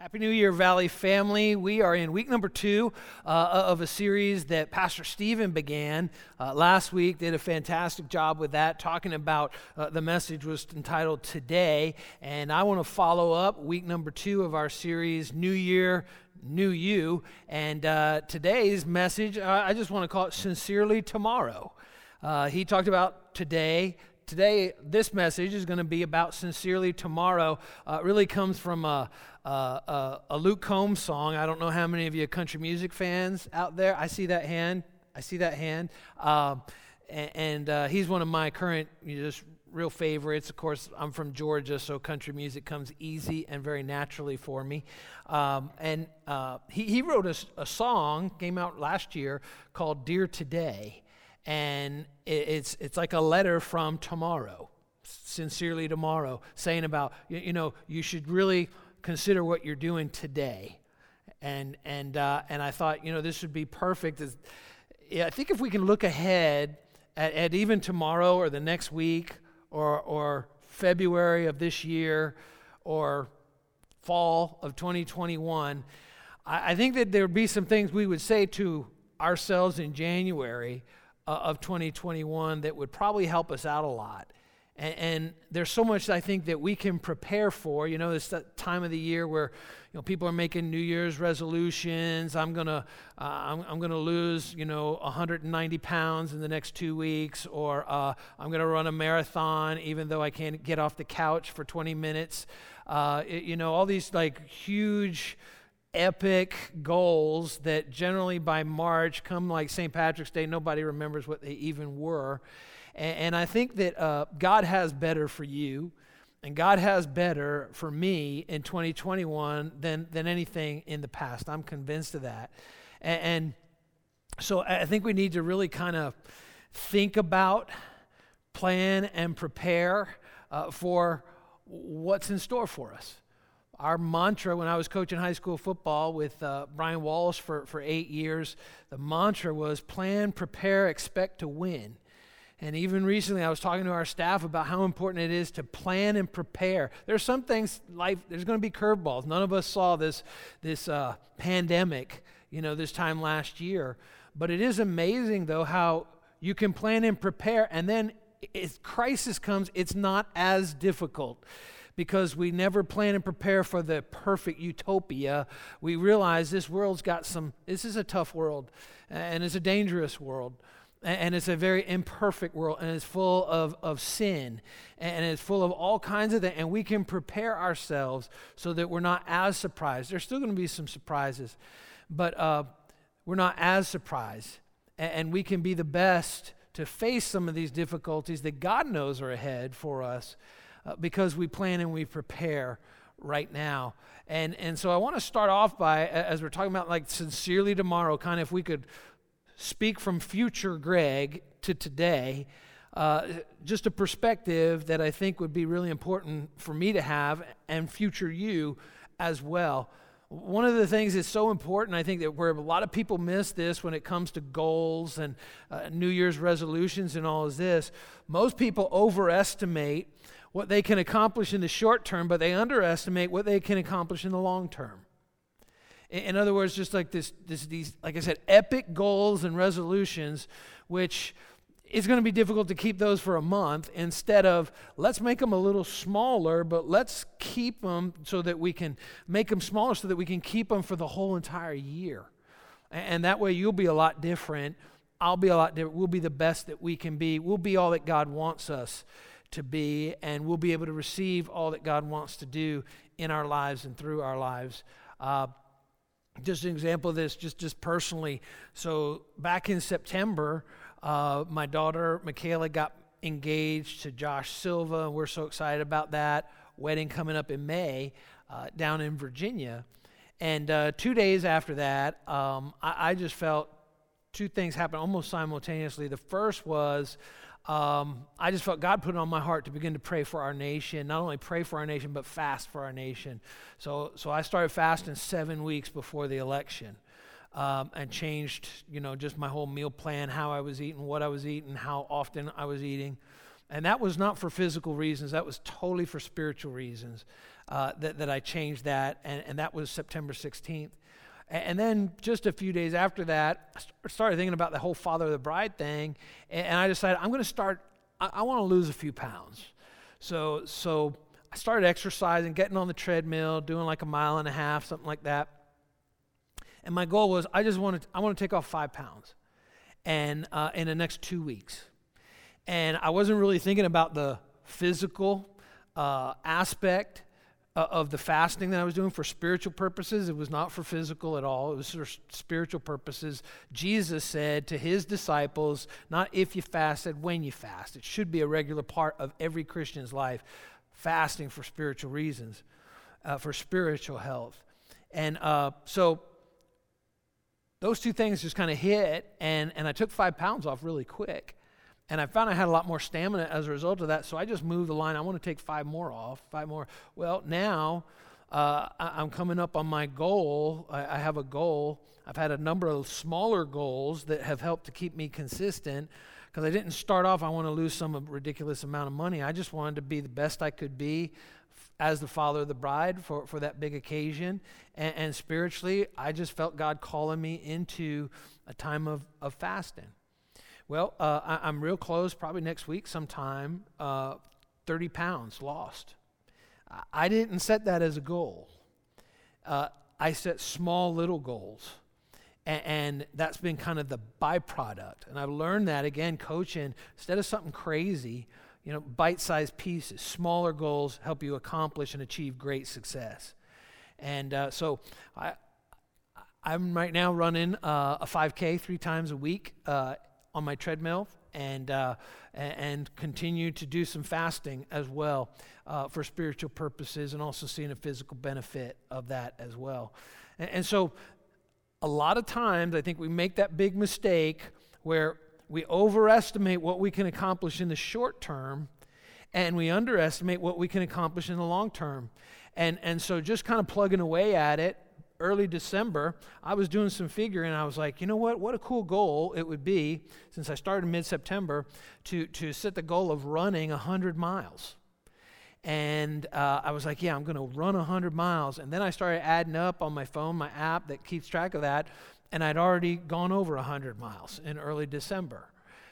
Happy New Year, Valley family. We are in week number two uh, of a series that Pastor Stephen began uh, last week. Did a fantastic job with that, talking about uh, the message was entitled Today. And I want to follow up week number two of our series, New Year, New You. And uh, today's message, I just want to call it Sincerely Tomorrow. Uh, he talked about today, today this message is going to be about sincerely tomorrow. Uh, really comes from a, a, a, Luke Combs song. I don't know how many of you country music fans out there. I see that hand. I see that hand. Um, and, and uh, he's one of my current you know, just real favorites. Of course i'm from georgia so country music comes easy and very naturally for me. Um, and uh, he, he wrote a, a song came out last year called dear today and it's it's like a letter from tomorrow sincerely tomorrow saying about you, you know you should really consider what you're doing today. And and uh, and i thought you know this would be perfect as, yeah, i think if we can look ahead at, at even tomorrow or the next week or or february of this year or fall of 2021 I, I think that there would be some things we would say to ourselves in january uh, of 2021 that would probably help us out a lot. And, and, there's so much I think that we can prepare for. You know, it's that time of the year where you know people are making New Year's resolutions. I'm gonna uh, I'm, I'm, gonna lose you know 190 pounds in the next two weeks, or uh, I'm gonna run a marathon even though I can't get off the couch for 20 minutes. Uh, it, you know, all these like huge epic goals that generally by March, come like St. Patrick's Day, nobody remembers what they even were. And, and I think that uh, God has better for you, and God has better for me in 2021 than, than anything in the past. I'm convinced of that. And, and so I think we need to really kind of think about, plan, and prepare uh, for what's in store for us our mantra when I was coaching high school football with uh, Brian Wallace for, for eight years, the mantra was plan, prepare, expect to win. And even recently, I was talking to our staff about how important it is to plan and prepare. There's some things, life, there's going to be curveballs. None of us saw this, this uh, pandemic, you know, this time last year. But it is amazing, though, how you can plan and prepare, and then if crisis comes, it's not as difficult because we never plan and prepare for the perfect utopia. We realize this world's got some, this is a tough world, and it's a dangerous world. And it's a very imperfect world, and it's full of, of sin, and it's full of all kinds of things. And we can prepare ourselves so that we're not as surprised. There's still going to be some surprises, but uh, we're not as surprised. And, and we can be the best to face some of these difficulties that God knows are ahead for us uh, because we plan and we prepare right now. And, and so I want to start off by, as we're talking about like sincerely tomorrow, kind of if we could speak from future Greg to today, uh, just a perspective that I think would be really important for me to have and future you as well. One of the things that's so important, I think, that where a lot of people miss this when it comes to goals and uh, New Year's resolutions and all of this, most people overestimate what they can accomplish in the short term, but they underestimate what they can accomplish in the long term. In other words, just like this, this, these, like I said, epic goals and resolutions, which is going to be difficult to keep those for a month instead of let's make them a little smaller, but let's keep them so that we can make them smaller so that we can keep them for the whole entire year. And that way you'll be a lot different. I'll be a lot different. We'll be the best that we can be. We'll be all that God wants us to be, and we'll be able to receive all that God wants to do in our lives and through our lives. Uh, just an example of this, just, just personally. So, back in September, uh, my daughter Michaela got engaged to Josh Silva, and we're so excited about that. Wedding coming up in May uh, down in Virginia. And uh, two days after that, um, I, I, just felt two things happen almost simultaneously. The first was um, I just felt God put it on my heart to begin to pray for our nation. Not only pray for our nation, but fast for our nation. So, so I started fasting seven weeks before the election. Um, and changed, you know, just my whole meal plan, how I was eating, what I was eating, how often I was eating. And that was not for physical reasons, that was totally for spiritual reasons. uh, that, that I changed that, and, and that was September 16th. And then just a few days after that, I started thinking about the whole father of the bride thing, and I decided I'm going to start. I, want to lose a few pounds, so so I started exercising, getting on the treadmill, doing like a mile and a half, something like that. And my goal was I just wanted I want to take off five pounds, and uh, in the next two weeks, and I wasn't really thinking about the physical uh, aspect uh, of the fasting that I was doing for spiritual purposes. It was not for physical at all, it was for spiritual purposes. Jesus said to his disciples, not if you fast, said when you fast. It should be a regular part of every Christian's life, fasting for spiritual reasons, uh, for spiritual health. And uh, so those two things just kind of hit, and, and I took five pounds off really quick. And I found I had a lot more stamina as a result of that. So I just moved the line. I want to take five more off, five more. Well, now uh, I, am coming up on my goal. I, I, have a goal. I've had a number of smaller goals that have helped to keep me consistent because I didn't start off, I want to lose some ridiculous amount of money. I just wanted to be the best I could be as the father of the bride for, for that big occasion. And, and spiritually, I just felt God calling me into a time of, of fasting. Well, uh, I, am real close, probably next week sometime, uh, 30 pounds lost. I didn't set that as a goal. Uh, I set small little goals. And, and that's been kind of the byproduct. And I've learned that again, coaching, instead of something crazy, you know, bite sized pieces, smaller goals help you accomplish and achieve great success. And uh, so I, I'm right now running uh, a 5K three times a week uh, on my treadmill and, uh, and continue to do some fasting as well uh, for spiritual purposes and also seeing a physical benefit of that as well. And, and so, a lot of times, I think we make that big mistake where we overestimate what we can accomplish in the short term and we underestimate what we can accomplish in the long term. And, and so, just kind of plugging away at it early December, I was doing some figuring I was like, you know what? What a cool goal it would be, since I started mid September, to, to set the goal of running 100 miles. And uh, I was like, yeah, I'm going to run 100 miles. And then I started adding up on my phone, my app that keeps track of that, and I'd already gone over 100 miles in early December.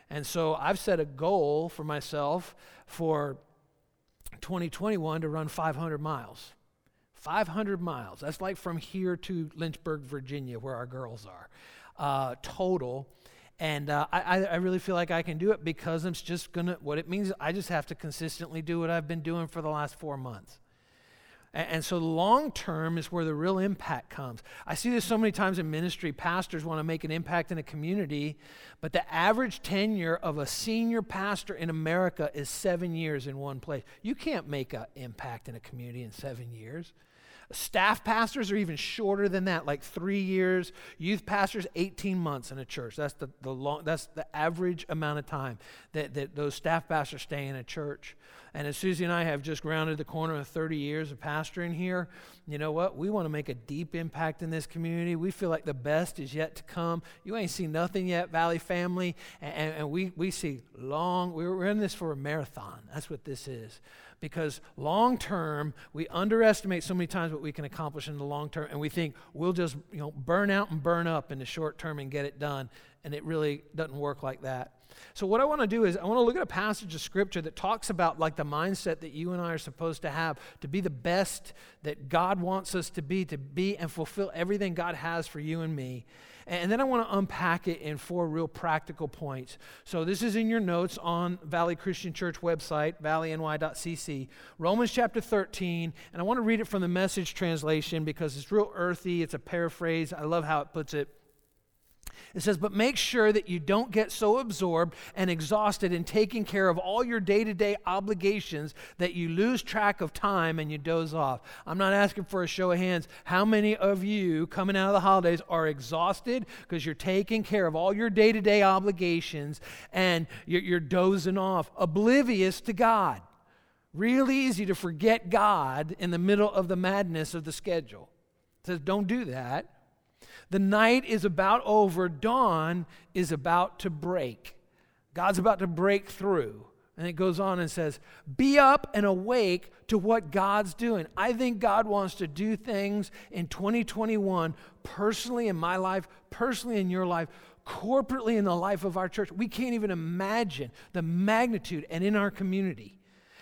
And so I've set a goal for myself for 2021 to run 500 miles. 500 miles. That's like from here to Lynchburg, Virginia, where our girls are, uh, total. And uh, I, I really feel like I can do it because I'm just going to, what it means, I just have to consistently do what I've been doing for the last four months. And, and so long term is where the real impact comes. I see this so many times in ministry. Pastors want to make an impact in a community, but the average tenure of a senior pastor in America is seven years in one place. You can't make an impact in a community in seven years. Staff pastors are even shorter than that, like three years. Youth pastors, 18 months in a church. That's the, the long, that's the average amount of time that, that those staff pastors stay in a church. And as Susie and I have just rounded the corner of 30 years of pastoring here, you know what? We want to make a deep impact in this community. We feel like the best is yet to come. You ain't seen nothing yet, Valley family. And, and we, we see long, we're in this for a marathon. That's what this is because long term we underestimate so many times what we can accomplish in the long term and we think we'll just you know burn out and burn up in the short term and get it done and it really doesn't work like that so what i want to do is i want to look at a passage of scripture that talks about like the mindset that you and i are supposed to have to be the best that god wants us to be to be and fulfill everything god has for you and me and then I want to unpack it in four real practical points. So this is in your notes on Valley Christian Church website, valleyny.cc. Romans chapter 13, and I want to read it from the message translation because it's real earthy, it's a paraphrase. I love how it puts it. It says, But make sure that you don't get so absorbed and exhausted in taking care of all your day to day obligations that you lose track of time and you doze off. I'm not asking for a show of hands. How many of you coming out of the holidays are exhausted because you're taking care of all your day to day obligations and you're, you're dozing off, oblivious to God? Real easy to forget God in the middle of the madness of the schedule. It says, Don't do that. The night is about over, dawn is about to break. God's about to break through. And it goes on and says, Be up and awake to what God's doing. I think God wants to do things in 2021, personally in my life, personally in your life, corporately in the life of our church. We can't even imagine the magnitude and in our community.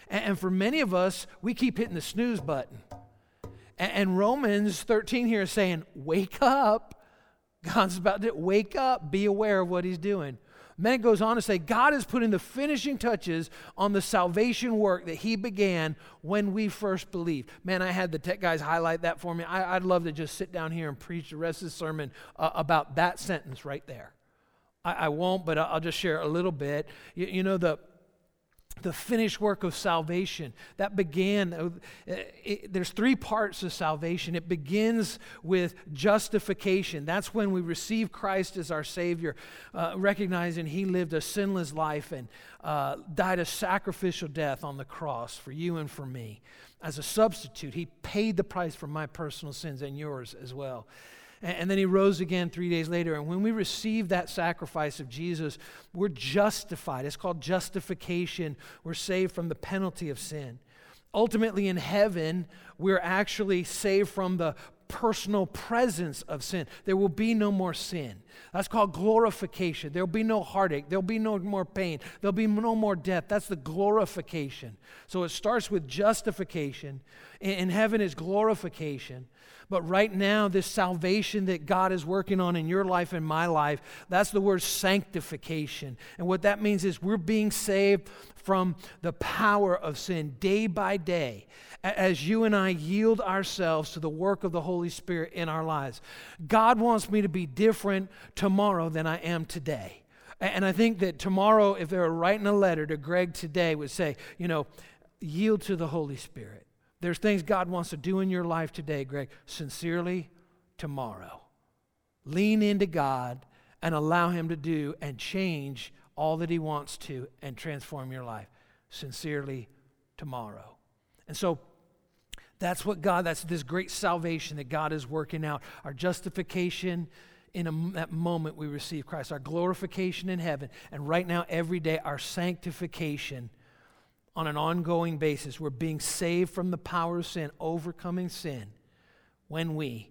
And, for many of us, we keep hitting the snooze button. And Romans 13 here is saying, Wake up. God's about to wake up, be aware of what He's doing. then it goes on to say, God is putting the finishing touches on the salvation work that He began when we first believed. Man, I had the tech guys highlight that for me. I, would love to just sit down here and preach the rest of the sermon uh, about that sentence right there. I, I, won't, but I'll just share a little bit. You, you know, the the finished work of salvation that began uh, there's three parts of salvation. It begins with justification. That's when we receive christ as our savior uh, recognizing he lived a sinless life and uh, died a sacrificial death on the cross for you and for me. As a substitute he paid the price for my personal sins and yours as well and then he rose again three days later. And when we receive that sacrifice of Jesus, we're justified. It's called justification. We're saved from the penalty of sin. Ultimately, in heaven, we're actually saved from the personal presence of sin. There will be no more sin. That's called glorification. There'll be no heartache. There'll be no more pain. There'll be no more death. That's the glorification. So it starts with justification. In heaven is glorification. But right now, this salvation that God is working on in your life and my life, that's the word sanctification. And what that means is we're being saved from the power of sin day by day as you and I yield ourselves to the work of the Holy Spirit in our lives. God wants me to be different tomorrow than I am today. And I think that tomorrow, if they were writing a letter to Greg today, would say, you know, yield to the Holy Spirit. There's things God wants to do in your life today, Greg, sincerely tomorrow. Lean into God and allow Him to do and change all that He wants to and transform your life sincerely tomorrow. And so that's what God, that's this great salvation that God is working out. Our justification in a, that moment we receive Christ, our glorification in heaven, and right now, every day, our sanctification on an ongoing basis. We're being saved from the power of sin, overcoming sin, when we,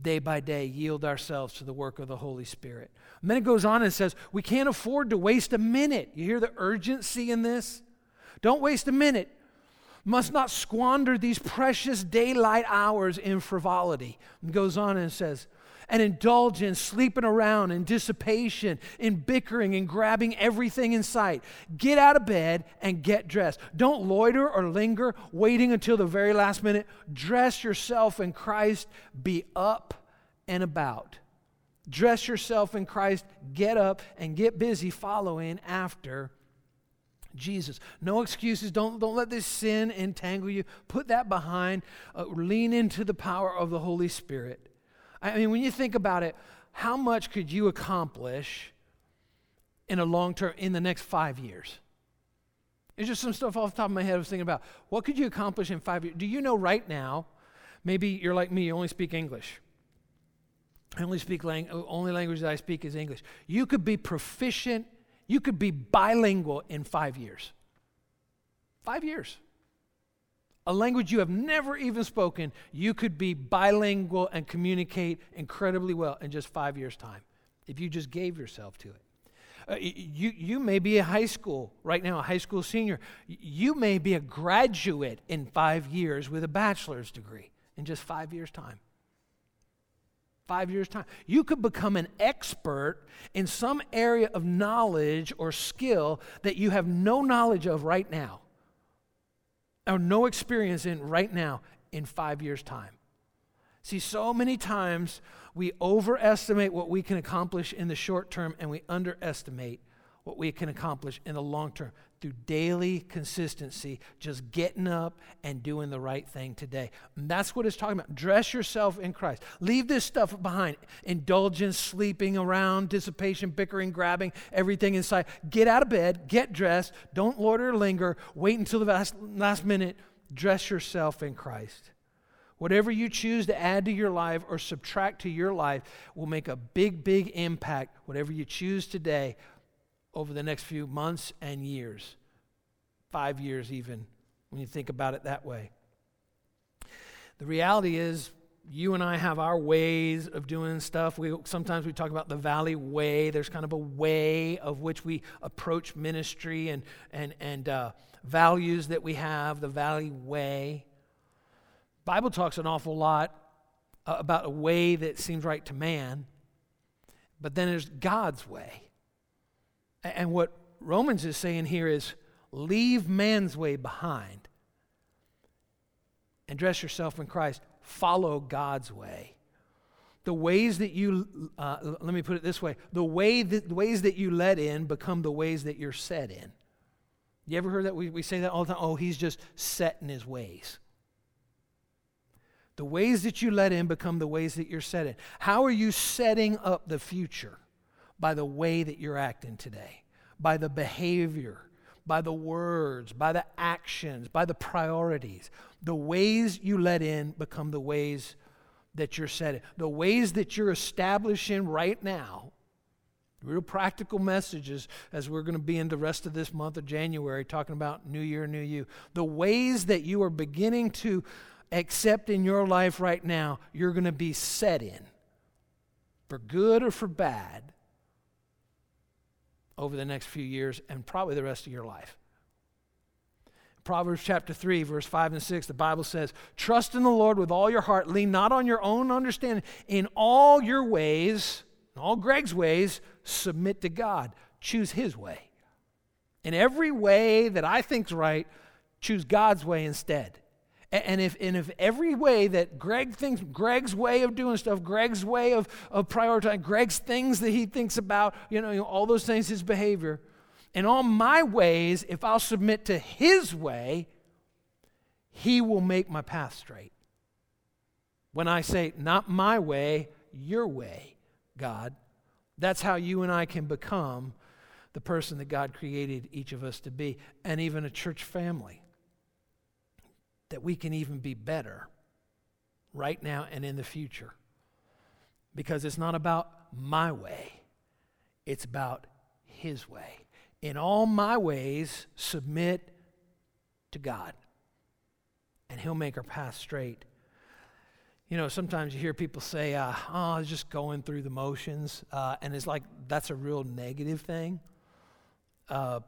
day by day, yield ourselves to the work of the Holy Spirit. And then it goes on and says, we can't afford to waste a minute. You hear the urgency in this? Don't waste a minute. Must not squander these precious daylight hours in frivolity. And goes on and says, and indulge in sleeping around and dissipation, in bickering and grabbing everything in sight. Get out of bed and get dressed. Don't loiter or linger, waiting until the very last minute. Dress yourself in Christ, be up and about. Dress yourself in Christ, get up and get busy following after Jesus. No excuses. Don't, don't let this sin entangle you. Put that behind. Uh, lean into the power of the Holy Spirit. I mean, when you think about it, how much could you accomplish in a long term, in the next five years? It's just some stuff off the top of my head I was thinking about. What could you accomplish in five years? Do you know right now, maybe you're like me, you only speak English. I only speak lang- only language that I speak is English. You could be proficient, you could be bilingual in five years. Five years a language you have never even spoken, you could be bilingual and communicate incredibly well in just five years' time if you just gave yourself to it. Uh, you, you may be a high school, right now, a high school senior. You may be a graduate in five years with a bachelor's degree in just five years' time. Five years' time. You could become an expert in some area of knowledge or skill that you have no knowledge of right now or no experience in right now in five years' time. See, so many times we overestimate what we can accomplish in the short term and we underestimate what we can accomplish in the long term through daily consistency, just getting up and doing the right thing today. And that's what it's talking about. Dress yourself in Christ. Leave this stuff behind indulgence, sleeping around, dissipation, bickering, grabbing everything in sight. Get out of bed, get dressed, don't loiter or linger, wait until the last, last minute. Dress yourself in Christ. Whatever you choose to add to your life or subtract to your life will make a big, big impact. Whatever you choose today over the next few months and years. five years, even, when you think about it that way. The reality is, you and I have our ways of doing stuff. We sometimes we talk about the valley way. There's kind of a way of which we approach ministry and and and uh, values that we have. The valley way. Bible talks an awful lot uh, about a way that seems right to man, but then there's God's way. And what Romans is saying here is leave man's way behind and dress yourself in Christ follow God's way. The ways that you, uh, let me put it this way the, way that, the ways that you let in become the ways that you're set in. You ever heard that? We, we say that all the time. Oh, he's just set in his ways. The ways that you let in become the ways that you're set in. How are you setting up the future? By the way that you're acting today, by the behavior, by the words, by the actions, by the priorities. The ways you let in become the ways that you're setting. The ways that you're establishing right now, real practical messages as we're going to be in the rest of this month of January talking about New Year, New You. The ways that you are beginning to accept in your life right now, you're going to be set in for good or for bad over the next few years and probably the rest of your life. Proverbs chapter 3, verse 5 and 6, the Bible says, Trust in the Lord with all your heart, lean not on your own understanding. In all your ways, in all Greg's ways, submit to God. Choose his way. In every way that I think's right, choose God's way instead. And if, and if every way that Greg thinks, Greg's way of doing stuff, Greg's way of, of prioritizing, Greg's things that he thinks about, you know, you know, all those things, his behavior, and all my ways, if I'll submit to His way, He will make my path straight. When I say, not my way, your way, God, that's how you and I can become the person that God created each of us to be, and even a church family. That we can even be better right now and in the future. Because it's not about my way, it's about His way in all my ways submit to God, and He'll make our path straight. You know, sometimes you hear people say, uh, oh, I was just going through the motions, uh, and it's like that's a real negative thing. Uh,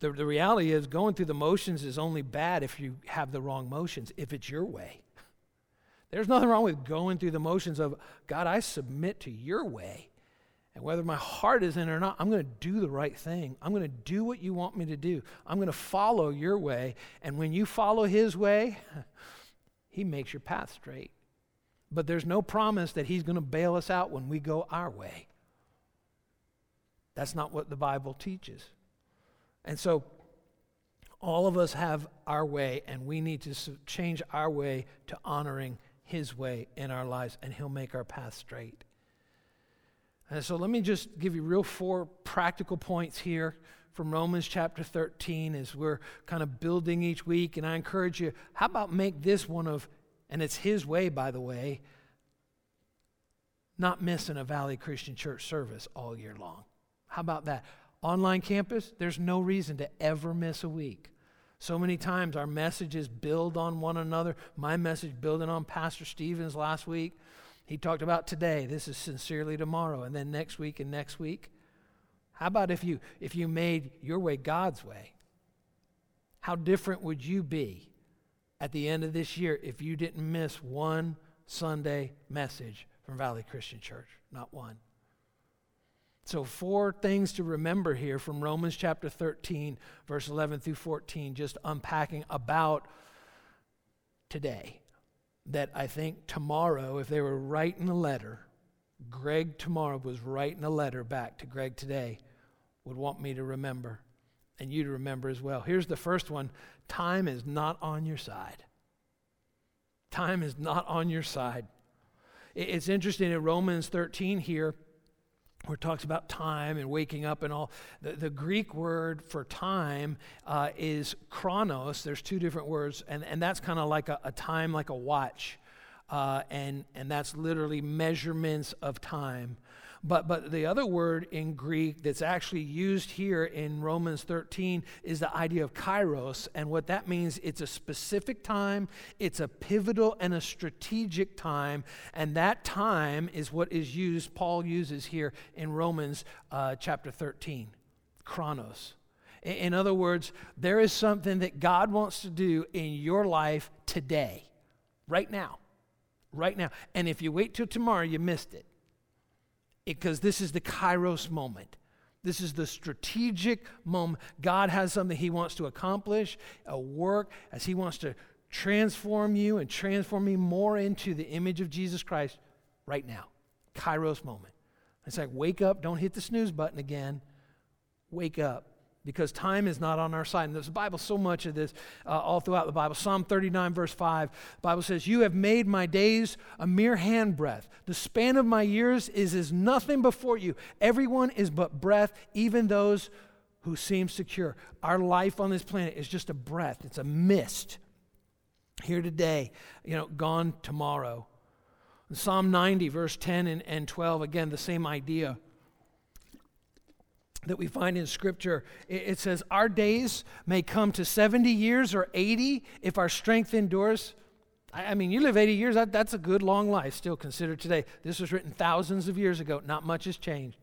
the, the reality is, going through the motions is only bad if you have the wrong motions, if it's your way. There's nothing wrong with going through the motions of, God, I submit to your way. And whether my heart is in it or not, I'm going to do the right thing. I'm going to do what you want me to do. I'm going to follow your way. And when you follow his way, he makes your path straight. But there's no promise that he's going to bail us out when we go our way. That's not what the Bible teaches. And so, all of us have our way, and we need to change our way to honoring his way in our lives, and he'll make our path straight. And so let me just give you real four practical points here from Romans chapter 13 as we're kind of building each week. And I encourage you, how about make this one of, and it's his way, by the way, not missing a Valley Christian Church service all year long. How about that? Online campus, there's no reason to ever miss a week. So many times our messages build on one another. My message building on Pastor Stephen's last week. He talked about today, this is sincerely tomorrow, and then next week and next week. How about if you if you made your way God's way? How different would you be at the end of this year if you didn't miss one Sunday message from Valley Christian Church? Not one. So, four things to remember here from Romans chapter 13, verse 11 through 14, just unpacking about today that I think tomorrow, if they were writing a letter, Greg tomorrow was writing a letter back to Greg today, would want me to remember and you to remember as well. Here's the first one time is not on your side. Time is not on your side. It's interesting in Romans 13 here where it talks about time and waking up and all. The, the Greek word for time uh, is chronos. There's two different words, and, and that's kind of like a, a, time, like a watch. uh, and, and that's literally measurements of time. But, but the other word in Greek that's actually used here in Romans 13 is the idea of kairos. And what that means, it's a specific time, it's a pivotal and a strategic time. And that time is what is used, Paul uses here in Romans uh, chapter 13 chronos. In, in other words, there is something that God wants to do in your life today, right now. Right now. And if you wait till tomorrow, you missed it because this is the kairos moment. This is the strategic moment. God has something He wants to accomplish, a work, as He wants to transform you and transform me more into the image of Jesus Christ right now. Kairos moment. It's like, wake up, don't hit the snooze button again. Wake up because time is not on our side. And there's the Bible, so much of this uh, all throughout the Bible. Psalm 39, verse 5, the Bible says, You have made my days a mere handbreadth. The span of my years is as nothing before you. Everyone is but breath, even those who seem secure. Our life on this planet is just a breath, it's a mist. Here today, you know, gone tomorrow. Psalm 90, verse 10 and, and 12, again, the same idea that we find in Scripture. It says, Our days may come to 70 years or 80 if our strength endures. I mean, you live 80 years, that, that's a good long life, still considered today. This was written thousands of years ago. Not much has changed.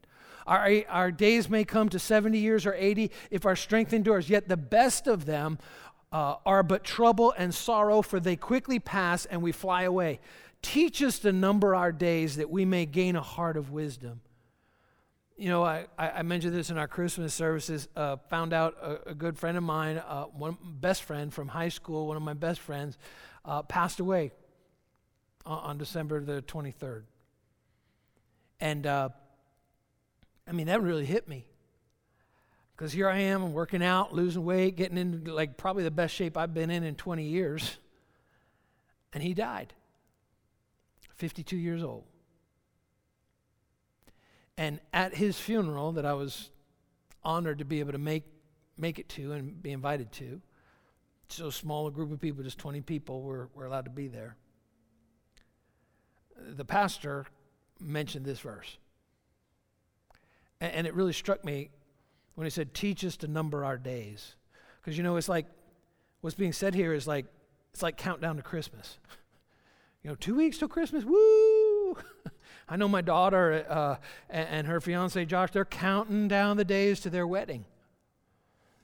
Our, our days may come to 70 years or 80 if our strength endures, yet the best of them uh, are but trouble and sorrow, for they quickly pass and we fly away. Teach us to number our days that we may gain a heart of wisdom. You know, I, I mentioned this in our Christmas services. Uh, found out a, a, good friend of mine, uh, one best friend from high school, one of my best friends, uh, passed away on, on, December the 23rd. And uh, I mean, that really hit me. Because here I am, I'm working out, losing weight, getting into like probably the best shape I've been in in 20 years. And he died, 52 years old. And at his funeral, that I was honored to be able to make, make it to and be invited to, so small a group of people, just 20 people, were, were allowed to be there. The pastor mentioned this verse. And, and it really struck me when he said, Teach us to number our days. Because, you know, it's like what's being said here is like, it's like countdown to Christmas. You know, two weeks till Christmas, woo! I know my daughter uh, and, her fiance Josh, they're counting down the days to their wedding.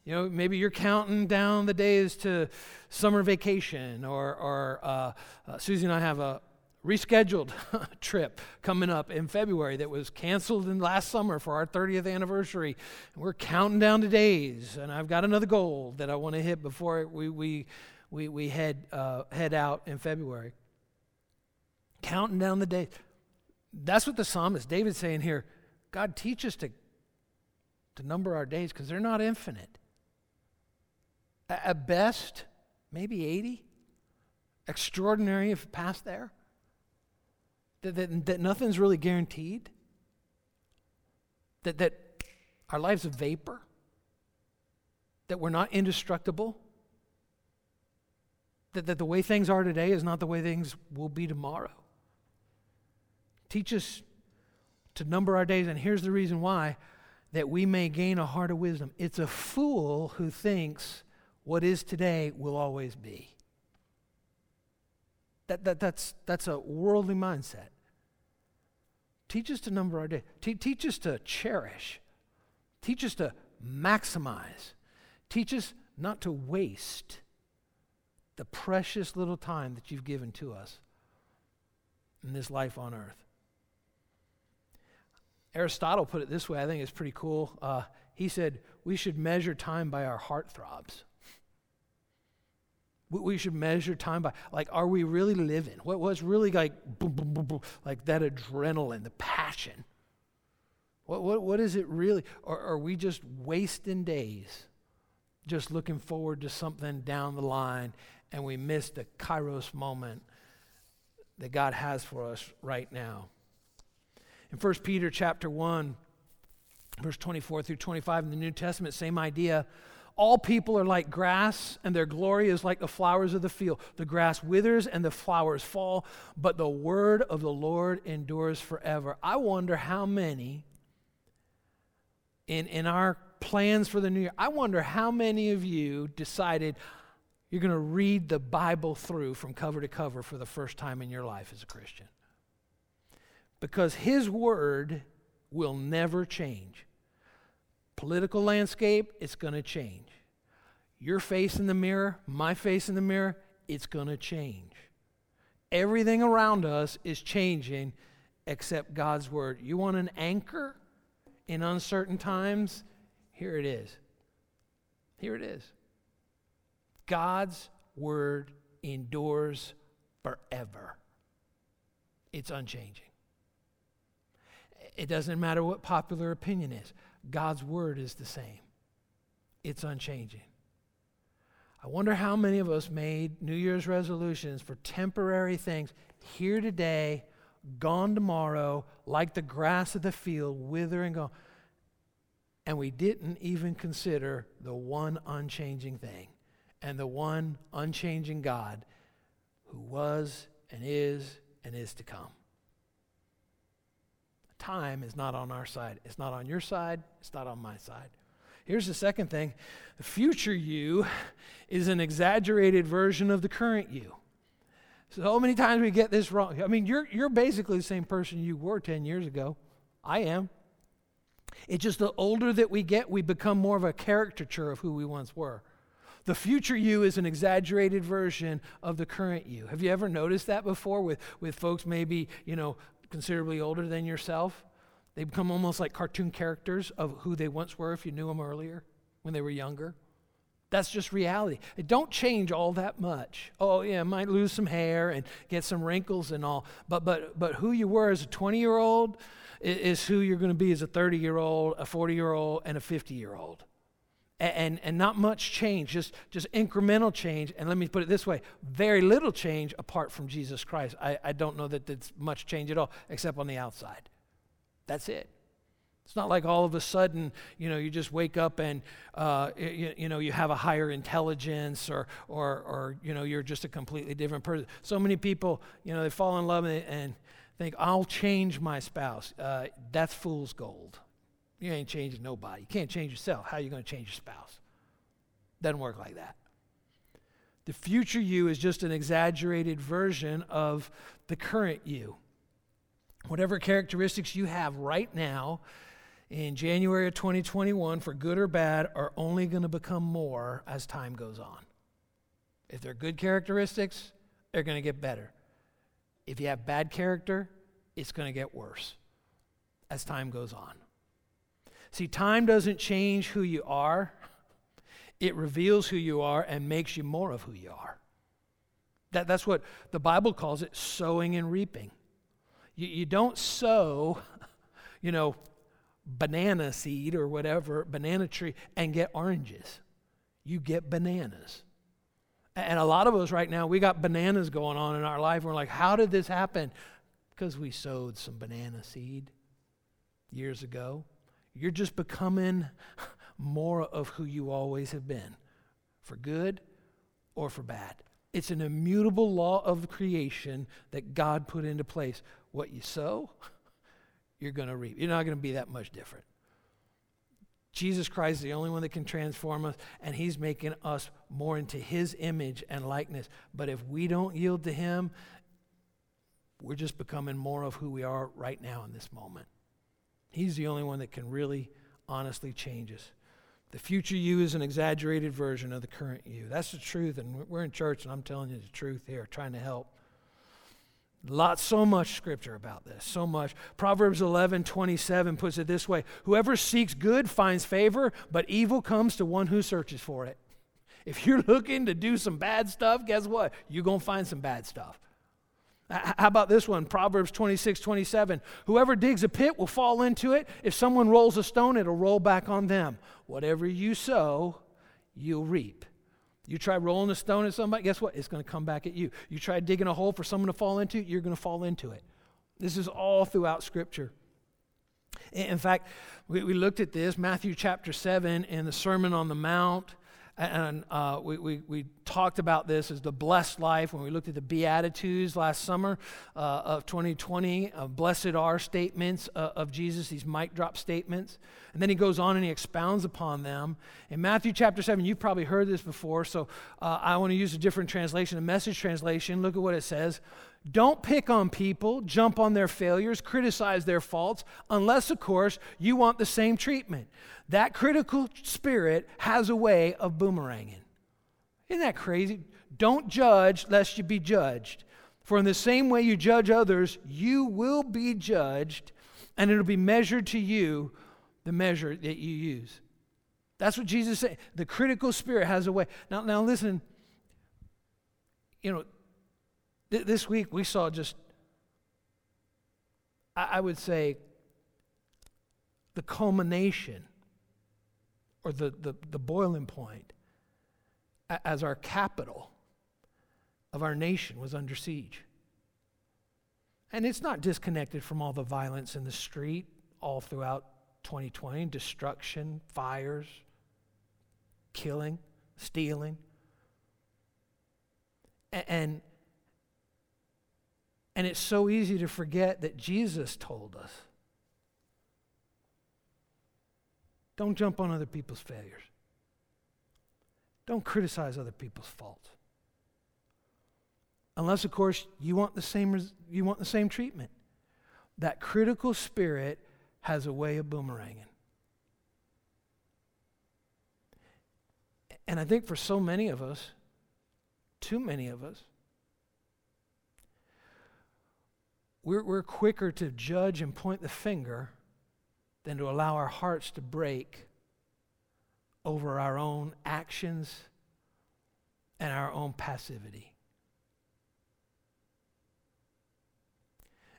You know, maybe you're counting down the days to summer vacation, or, or uh, uh, Susie and I have a rescheduled trip coming up in February that was canceled in last summer for our 30th anniversary. And we're counting down the days, and I've got another goal that I want to hit before we, we, we, we head, uh, head out in February. Counting down the days. That's what the psalmist David's saying here. God, teach us to, to number our days because they're not infinite. At best, maybe 80. Extraordinary if past there. That, that, that nothing's really guaranteed. That, that our life's a vapor. That we're not indestructible. That, that the way things are today is not the way things will be tomorrow. Teach us to number our days, and here's the reason why that we may gain a heart of wisdom. It's a fool who thinks what is today will always be. That, that, that's, that's a worldly mindset. Teach us to number our days. Te- teach us to cherish. Teach us to maximize. Teach us not to waste the precious little time that you've given to us in this life on earth. Aristotle put it this way, I think it's pretty cool. Uh, he said, We should measure time by our heart throbs. We should measure time by, like, are we really living? What was really like, boom, boom, boom, boom, like that adrenaline, the passion? What, what, what is it really? Or are we just wasting days, just looking forward to something down the line, and we miss the kairos moment that God has for us right now? In 1 Peter chapter 1, verse 24 through 25 in the New Testament, same idea. All people are like grass, and their glory is like the flowers of the field. The grass withers and the flowers fall, but the word of the Lord endures forever. I wonder how many in, in our plans for the new year, I wonder how many of you decided you're going to read the Bible through from cover to cover for the first time in your life as a Christian. Because His Word will never change. Political landscape, it's going to change. Your face in the mirror, my face in the mirror, it's going to change. Everything around us is changing except God's Word. You want an anchor? in uncertain times, here it is. Here it is. God's word endures forever, it's unchanging. It doesn't matter what popular opinion is, God's word is the same, it's unchanging. I wonder how many of us made New Year's resolutions for temporary things here today gone tomorrow, like the grass of the field, wither and go. And we didn't even consider the one unchanging thing and the one unchanging God who was and is and is to come. Time is not on our side. It's not on your side. It's not on my side. Here's the second thing the future you is an exaggerated version of the current you. So many times we get this wrong. I mean, you're, you're basically the same person you were 10 years ago. I am. It's just the older that we get, we become more of a caricature of who we once were. The future you is an exaggerated version of the current you. Have you ever noticed that before with, with folks maybe, you know, considerably older than yourself? They become almost like cartoon characters of who they once were if you knew them earlier when they were younger. That's just reality. It don't change all that much. Oh yeah, might lose some hair and get some wrinkles and all, but but but who you were as a 20-year-old is, is who you're going to be as a 30-year-old, a 40-year-old, and a 50-year-old. And, and, not much change, just, just incremental change. And let me put it this way very little change apart from Jesus Christ. I, I don't know that there's much change at all, except on the outside. That's it. It's not like all of a sudden, you know, you just wake up and, uh, you, you, know, you have a higher intelligence or, or, or, you know, you're just a completely different person. So many people, you know, they fall in love and, and think, I'll change my spouse. Uh, that's fool's gold. You ain't changing nobody. You can't change yourself. How are you going to change your spouse? Doesn't work like that. The future you is just an exaggerated version of the current you. Whatever characteristics you have right now, in January of 2021, for good or bad, are only going to become more as time goes on. If they're good characteristics, they're going to get better. If you have bad character, it's going to get worse as time goes on. See, time doesn't change who you are, it reveals who you are and makes you more of who you are. That, that's what the Bible calls it sowing and reaping. You, you don't sow, you know, banana seed or whatever, banana tree, and get oranges. You get bananas. And a lot of us right now, we got bananas going on in our life. We're like, how did this happen? Because we sowed some banana seed years ago. You're just becoming more of who you always have been, for good or for bad. It's an immutable law of creation that God put into place. What you sow, you're going to reap. You're not going to be that much different. Jesus Christ is the only one that can transform us, and He's making us more into His image and likeness. But if we don't yield to Him, we're just becoming more of who we are right now in this moment. He's the only one that can really, honestly change us. The future you is an exaggerated version of the current you. That's the truth, and we're in church, and I'm telling you the truth here, trying to help. Lot, so much scripture about this, so much. Proverbs 11, 27 puts it this way Whoever seeks good finds favor, but evil comes to one who searches for it. If you're looking to do some bad stuff, guess what? You're going to find some bad stuff. How about this one? Proverbs 26, 27. Whoever digs a pit will fall into it. If someone rolls a stone, it'll roll back on them. Whatever you sow, you'll reap. You try rolling a stone at somebody, guess what? It's going to come back at you. You try digging a hole for someone to fall into, you're going to fall into it. This is all throughout Scripture. In fact, we, we looked at this, Matthew chapter 7, in the Sermon on the Mount. And uh, we, we, we, talked about this as the blessed life when we looked at the Beatitudes last summer uh, of 2020. Uh, blessed are statements uh, of Jesus, these mic drop statements. And then he goes on and he expounds upon them. In Matthew chapter 7, you've probably heard this before, so uh, I want to use a different translation, a message translation. Look at what it says. Don't pick on people, jump on their failures, criticize their faults, unless, of course, you want the same treatment. That critical spirit has a way of boomeranging. Isn't that crazy? Don't judge lest you be judged. For in the same way you judge others, you will be judged, and it'll be measured to you the measure that you use. That's what Jesus said. The critical spirit has a way. Now, now listen, you know, this week we saw just, I, would say, the culmination or the, the, the boiling point as our capital of our nation was under siege. And it's not disconnected from all the violence in the street all throughout 2020 destruction, fires, killing, stealing. And, and it's so easy to forget that Jesus told us Don't jump on other people's failures. Don't criticize other people's faults. Unless, of course, you want the same, you want the same treatment. That critical spirit has a way of boomeranging. And I think for so many of us, too many of us, we're, we're quicker to judge and point the finger than to allow our hearts to break over our own actions and our own passivity.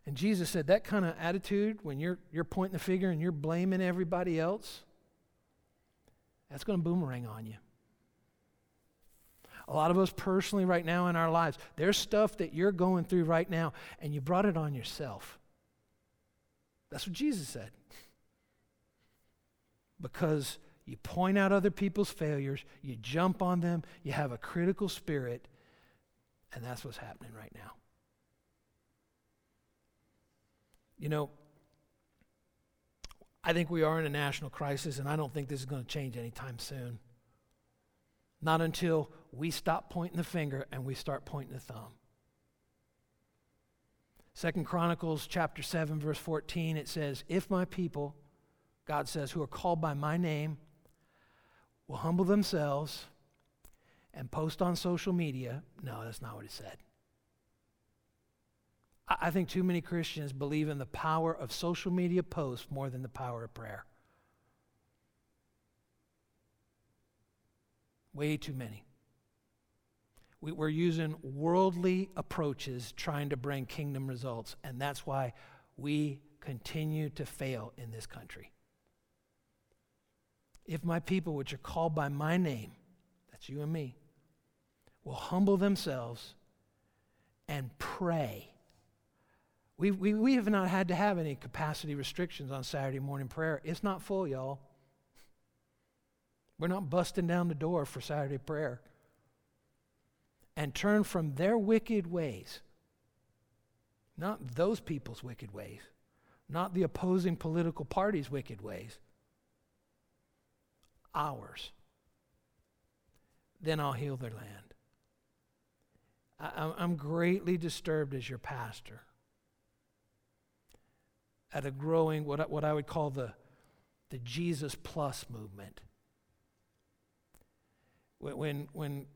And Jesus said that kind of attitude, when you're, you're pointing the finger and you're blaming everybody else, that's going to boomerang on you. A lot of us personally, right now in our lives, there's stuff that you're going through right now, and you brought it on yourself. That's what Jesus said because you point out other people's failures, you jump on them, you have a critical spirit, and that's what's happening right now. You know, I think we are in a national crisis, and I don't think this is going to change anytime soon. Not until we stop pointing the finger and we start pointing the thumb. Second Chronicles chapter 7 verse 14 it says, "If my people God says, who are called by my name will humble themselves and post on social media. No, that's not what it said. I think too many Christians believe in the power of social media posts more than the power of prayer. Way too many. We, are using worldly approaches trying to bring kingdom results, and that's why we continue to fail in this country. If my people, which are called by my name, that's you and me, will humble themselves and pray. We, we, we have not had to have any capacity restrictions on Saturday morning prayer. It's not full, y'all. We're not busting down the door for Saturday prayer. And turn from their wicked ways, not those people's wicked ways, not the opposing political party's wicked ways ours, then I'll heal their land. I, I'm greatly disturbed as your pastor at a growing, what I, what I would call the, the Jesus plus movement. When, when, when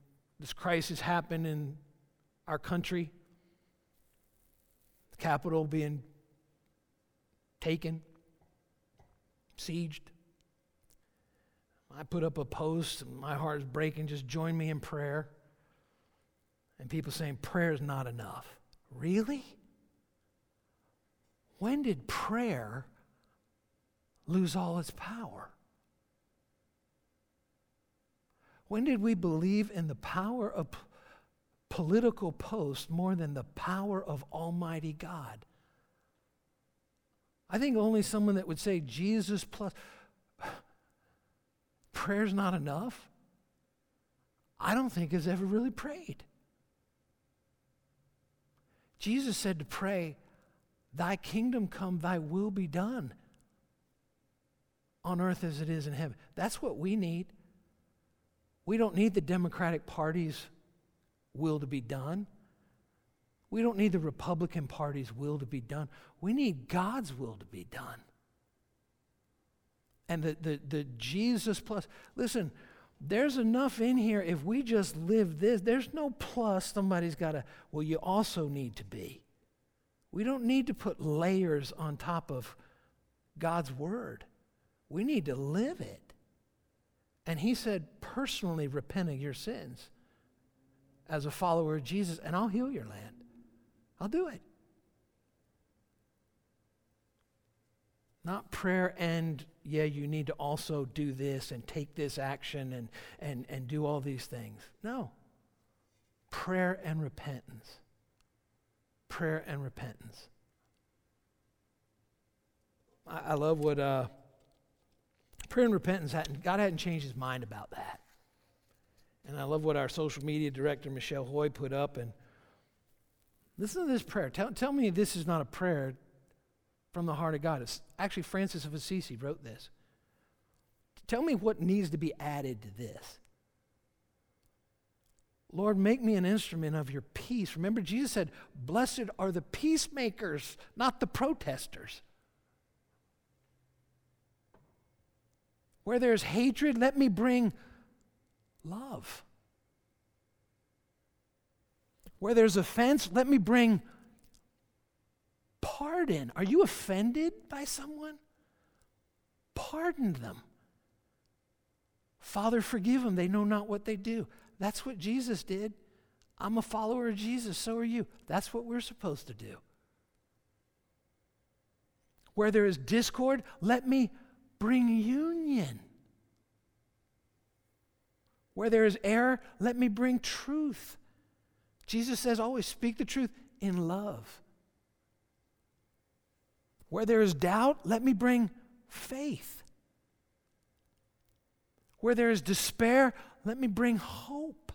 this crisis happened in our country, the capital being taken, sieged, I put up a post, and my heart is breaking. Just join me in prayer. And people saying, prayer is not enough. Really? When did prayer lose all its power? When did we believe in the power of p- political posts more than the power of Almighty God? I think only someone that would say Jesus plus prayer's not enough? I don't think has ever really prayed. Jesus said to pray, Thy kingdom come, thy will be done on earth as it is in heaven. That's what we need. We don't need the Democratic Party's will to be done. We don't need the Republican Party's will to be done. We need God's will to be done. And the, the, the Jesus plus, listen, there's enough in here if we just live this. There's no plus somebody's got to, well, you also need to be. We don't need to put layers on top of God's word. We need to live it. And he said, personally repent of your sins as a follower of Jesus, and I'll heal your land. I'll do it. Not prayer and, yeah, you need to also do this and take this action and, and, and do all these things. No. Prayer and repentance. Prayer and repentance. I, I love what uh, prayer and repentance, hadn't, God hadn't changed his mind about that. And I love what our social media director, Michelle Hoy, put up. And listen to this prayer. Tell, tell me this is not a prayer from the heart of God. It's actually Francis of Assisi wrote this. Tell me what needs to be added to this. Lord, make me an instrument of your peace. Remember, Jesus said, Blessed are the peacemakers, not the protesters. Where there's hatred, let me bring love. Where there's offense, let me bring pardon. Are you offended by someone? Pardon them. Father, forgive them. They know not what they do. That's what Jesus did. I'm a follower of Jesus, so are you. That's what we're supposed to do. Where there is discord, let me bring union. Where there is error, let me bring truth. Jesus says, always speak the truth in love. Where there is doubt, let me bring faith. Where there is despair, let me bring hope.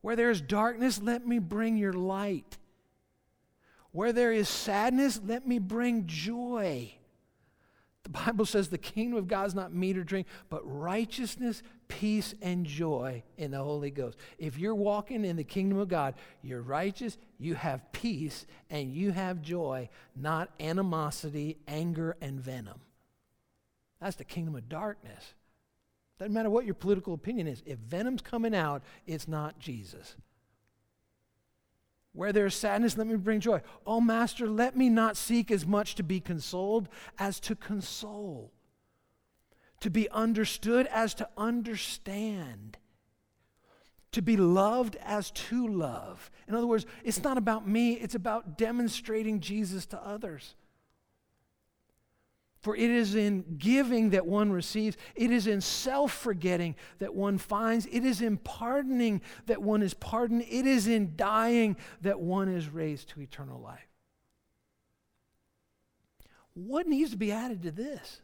Where there is darkness, let me bring your light. Where there is sadness, let me bring joy. The Bible says the kingdom of God is not meat or drink, but righteousness, peace, and joy in the Holy Ghost. If you're walking in the kingdom of God, you're righteous, you have peace, and you have joy, not animosity, anger, and venom. That's the kingdom of darkness. Doesn't matter what your political opinion is. If venom's coming out, it's not Jesus. Where there is sadness, let me bring joy. Oh, Master, let me not seek as much to be consoled as to console, to be understood as to understand, to be loved as to love. In other words, it's not about me, it's about demonstrating Jesus to others. For it is in giving that one receives, it is in self forgetting that one finds, it is in pardoning that one is pardoned, it is in dying that one is raised to eternal life. What needs to be added to this?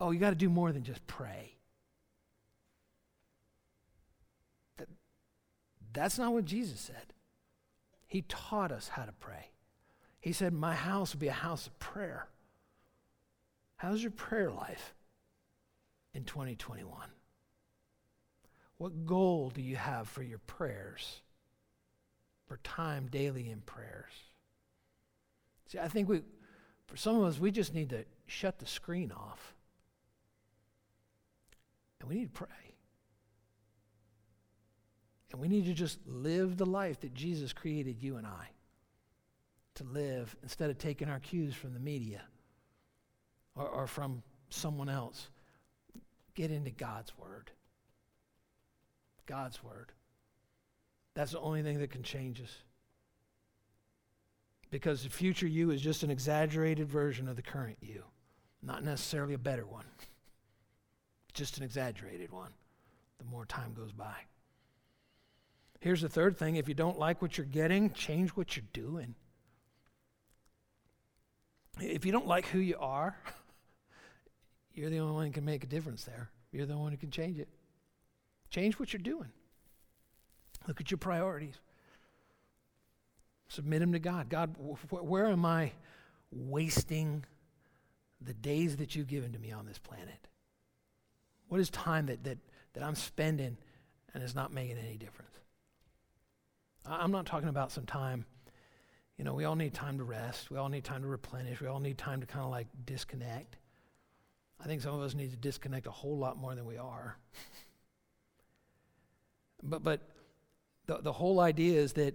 Oh, you got to do more than just pray. That, that's not what Jesus said. He taught us how to pray. He said, My house will be a house of prayer. How's your prayer life in 2021? What goal do you have for your prayers? For time daily in prayers? See, I think we, for some of us, we just need to shut the screen off. And we need to pray. And we need to just live the life that Jesus created you and I to live instead of taking our cues from the media or, or from someone else. Get into God's Word. God's Word. That's the only thing that can change us. Because the future you is just an exaggerated version of the current you, not necessarily a better one, just an exaggerated one the more time goes by. Here's the third thing if you don't like what you're getting, change what you're doing. If you don't like who you are, you're the only one who can make a difference there. You're the one who can change it. Change what you're doing. Look at your priorities. Submit them to God. God, wh- where am I wasting the days that you've given to me on this planet? What is time that, that, that I'm spending and is not making any difference? I'm not talking about some time. You know, we all need time to rest. We all need time to replenish. We all need time to kind of like disconnect. I think some of us need to disconnect a whole lot more than we are. but but the, the whole idea is that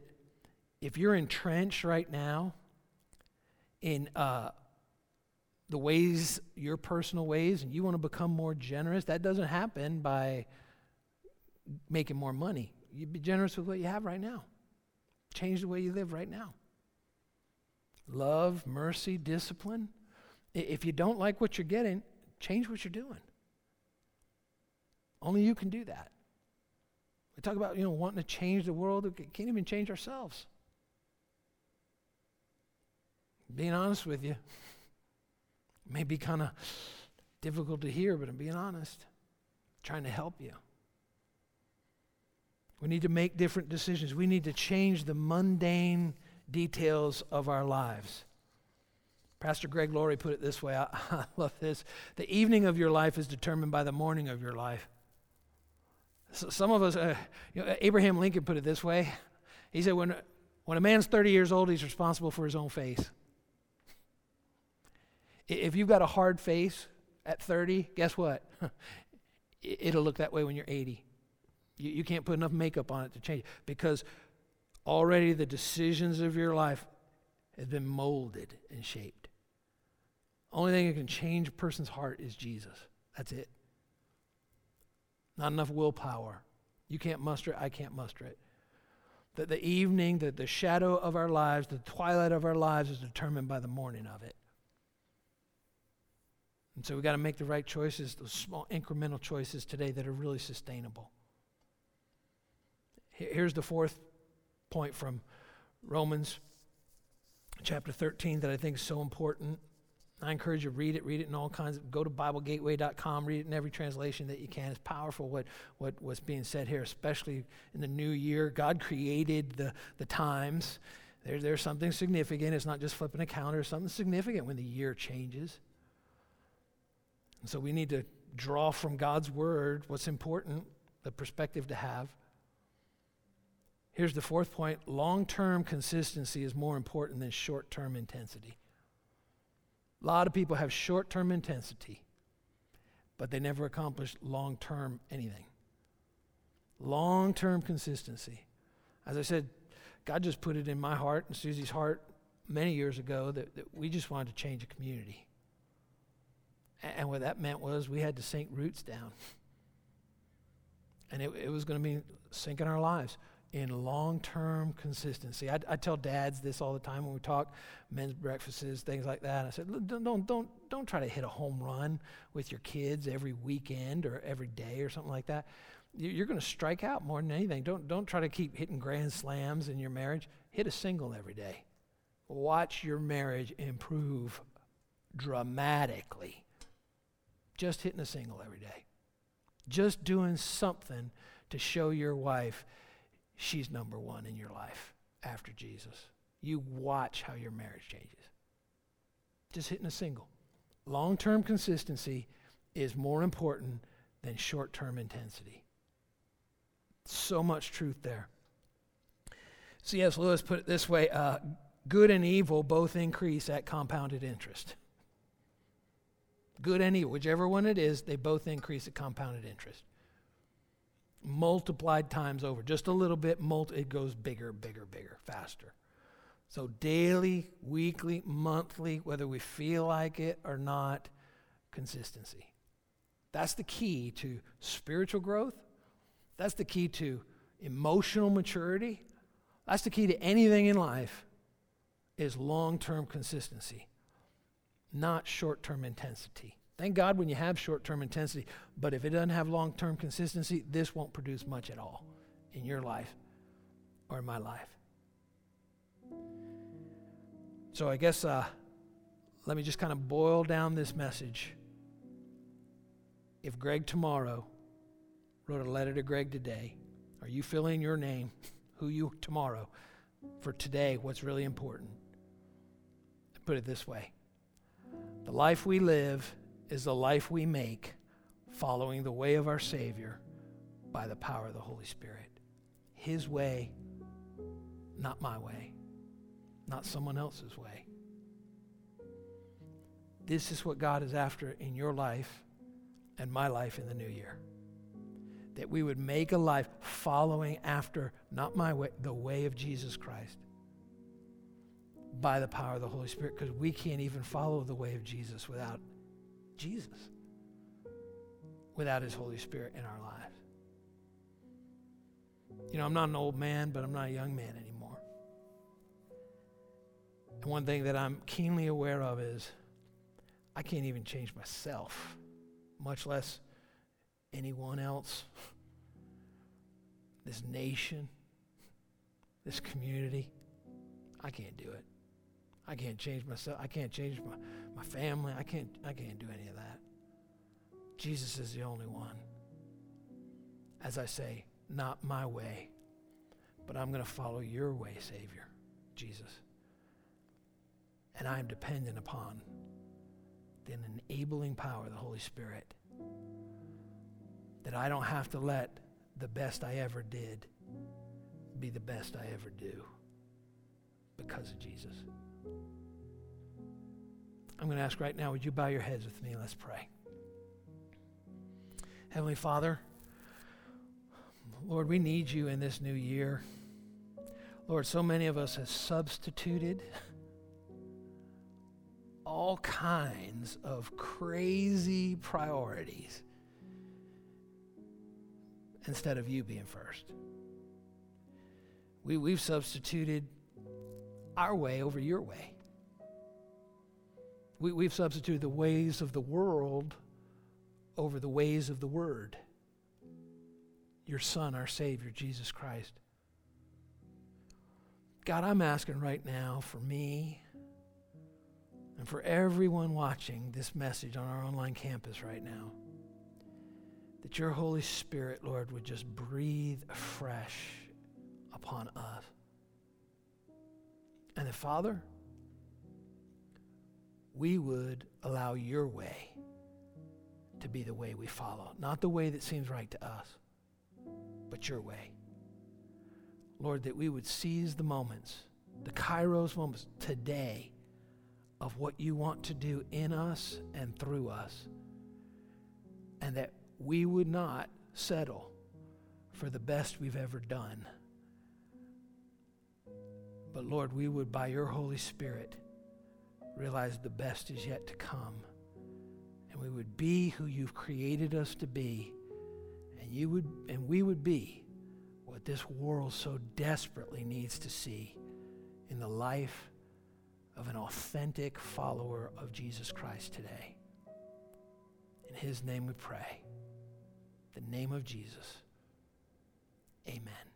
if you're entrenched right now in uh, the ways, your personal ways, and you want to become more generous, that doesn't happen by making more money. You be generous with what you have right now. Change the way you live right now. Love, mercy, discipline. If you don't like what you're getting, change what you're doing. Only you can do that. We talk about, you know, wanting to change the world. We can't even change ourselves. Being honest with you, may be kind of difficult to hear, but I'm being honest. Trying to help you. We need to make different decisions. We need to change the mundane details of our lives. Pastor Greg Laurie put it this way I, I, love this. The evening of your life is determined by the morning of your life. So some of us, uh, you know, Abraham Lincoln put it this way. He said, when, when a man's 30 years old, he's responsible for his own face. If you've got a hard face at 30, guess what? It'll look that way when you're 80. You, you can't put enough makeup on it to change it because already the decisions of your life have been molded and shaped. Only thing that can change a person's heart is Jesus. That's it. Not enough willpower. You can't muster it, I can't muster it. That the evening, the, the shadow of our lives, the twilight of our lives is determined by the morning of it. And so we've got to make the right choices, those small incremental choices today that are really sustainable. Here's the fourth point from Romans chapter 13 that I think is so important. I encourage you to read it, read it in all kinds of, go to BibleGateway.com, read it in every translation that you can. It's powerful what, what what's being said here, especially in the new year. God created the, the times. There, there's something significant. It's not just flipping a calendar, something significant when the year changes. And so we need to draw from God's word what's important, the perspective to have. Here's the fourth point long term consistency is more important than short term intensity. A lot of people have short term intensity, but they never accomplish long term anything. Long term consistency. As I said, God just put it in my heart and Susie's heart many years ago that, that we just wanted to change a community. And what that meant was we had to sink roots down. And it, it was going to mean sinking our lives in long term consistency. I, I, tell dads this all the time when we talk men's breakfasts, things like that. I said, don't, don't, don't, don't try to hit a home run with your kids every weekend or every day or something like that. You're going to strike out more than anything. Don't, don't try to keep hitting grand slams in your marriage. Hit a single every day. Watch your marriage improve dramatically. Just hitting a single every day. Just doing something to show your wife she's number one in your life after Jesus. You watch how your marriage changes. Just hitting a single. Long term consistency is more important than short term intensity. So much truth there. C.S. Lewis put it this way uh, good and evil both increase at compounded interest. Good and evil, whichever one it is, they both increase at compounded interest multiplied times over. Just a little bit, multi- it goes bigger, bigger, bigger, faster. So, daily, weekly, monthly, whether we feel like it or not, consistency. That's the key to spiritual growth. That's the key to emotional maturity. That's the key to anything in life is long-term consistency, not short-term intensity. Thank God when you have short term intensity, but if it doesn't have long term consistency, this won't produce much at all in your life or in my life. So I guess uh, let me just kind of boil down this message. if Greg tomorrow wrote a letter to Greg today, are you filling your name, who you tomorrow, for today, what's really important? Put it this way the life we live is the life we make following the way of our Savior by the power of the Holy Spirit. His way, not my way, not someone else's way. This is what God is after in your life and my life in the new year. That we would make a life following after, not my way, the way of Jesus Christ by the power of the Holy Spirit because we can't even follow the way of Jesus without Jesus, without His Holy Spirit in our lives. You know, I'm not an old man, but I'm not a young man anymore. And one thing that I'm keenly aware of is I can't even change myself, much less anyone else, this nation, this community. I can't do it. I can't change myself. I can't change my, my family. I can't, I can't do any of that. Jesus is the only one. As I say, not my way, but I'm going to follow your way, Savior, Jesus. And I am dependent upon the enabling power of the Holy Spirit. That I don't have to let the best I ever did be the best I ever do because of Jesus. I'm going to ask right now, would you bow your heads with me? Let's pray. Heavenly Father, Lord, we need you in this new year. Lord, so many of us have substituted all kinds of crazy priorities instead of you being first. We, we've substituted our way over your way. We, we've substituted the ways of the world over the ways of the Word. Your Son, our Savior, Jesus Christ. God, I'm asking right now for me and for everyone watching this message on our online campus right now that your Holy Spirit, Lord, would just breathe afresh upon us. And the Father, we would allow your way to be the way we follow. Not the way that seems right to us, but your way. Lord, that we would seize the moments, the kairos moments today of what you want to do in us and through us. And that we would not settle for the best we've ever done. But Lord, we would, by your Holy Spirit, realize the best is yet to come. And we would be who you've created us to be. And you would and we would be what this world so desperately needs to see in the life of an authentic follower of Jesus Christ today. In his name we pray. The name of Jesus. Amen.